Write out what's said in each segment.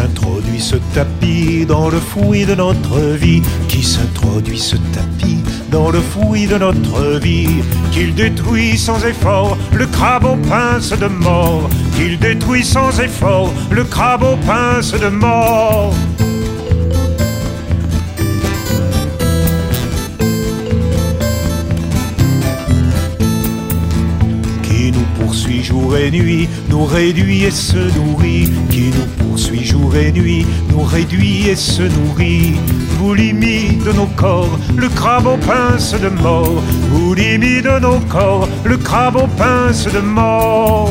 s'introduit ce tapis dans le fouillis de notre vie. Qui s'introduit ce tapis dans le fouillis de notre vie? Qu'il détruit sans effort le crabe aux pinces de mort. Qu'il détruit sans effort le crabe aux pinces de mort. Qui nous poursuit jour et nuit, nous réduit et se nourrit, qui nous poursuit jour et nuit, nous réduit et se nourrit. Boulimie de nos corps, le crabe aux pinces de mort, boulimie de nos corps, le crabe aux pinces de mort.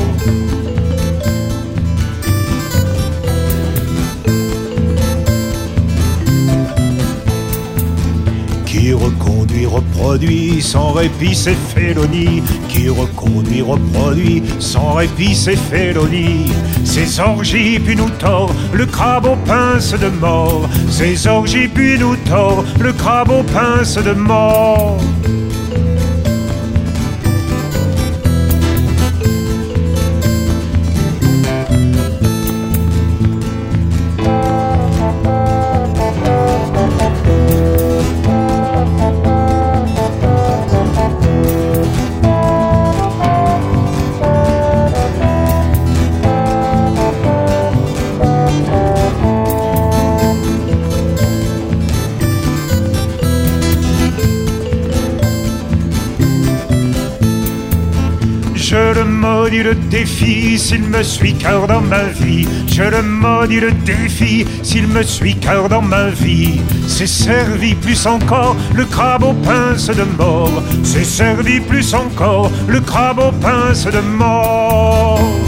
Qui reconduit, reproduit sans répit ses félonies Qui reconduit, reproduit sans répit ses félonies Ces orgies puis nous tord le crabe aux pinces de mort. Ces orgies puis nous tord le crabe aux pinces de mort le maudis le défi s'il me suit cœur dans ma vie. Je le maudis le défi s'il me suit cœur dans ma vie. C'est servi plus encore le crabe aux pinces de mort. C'est servi plus encore le crabe aux pinces de mort.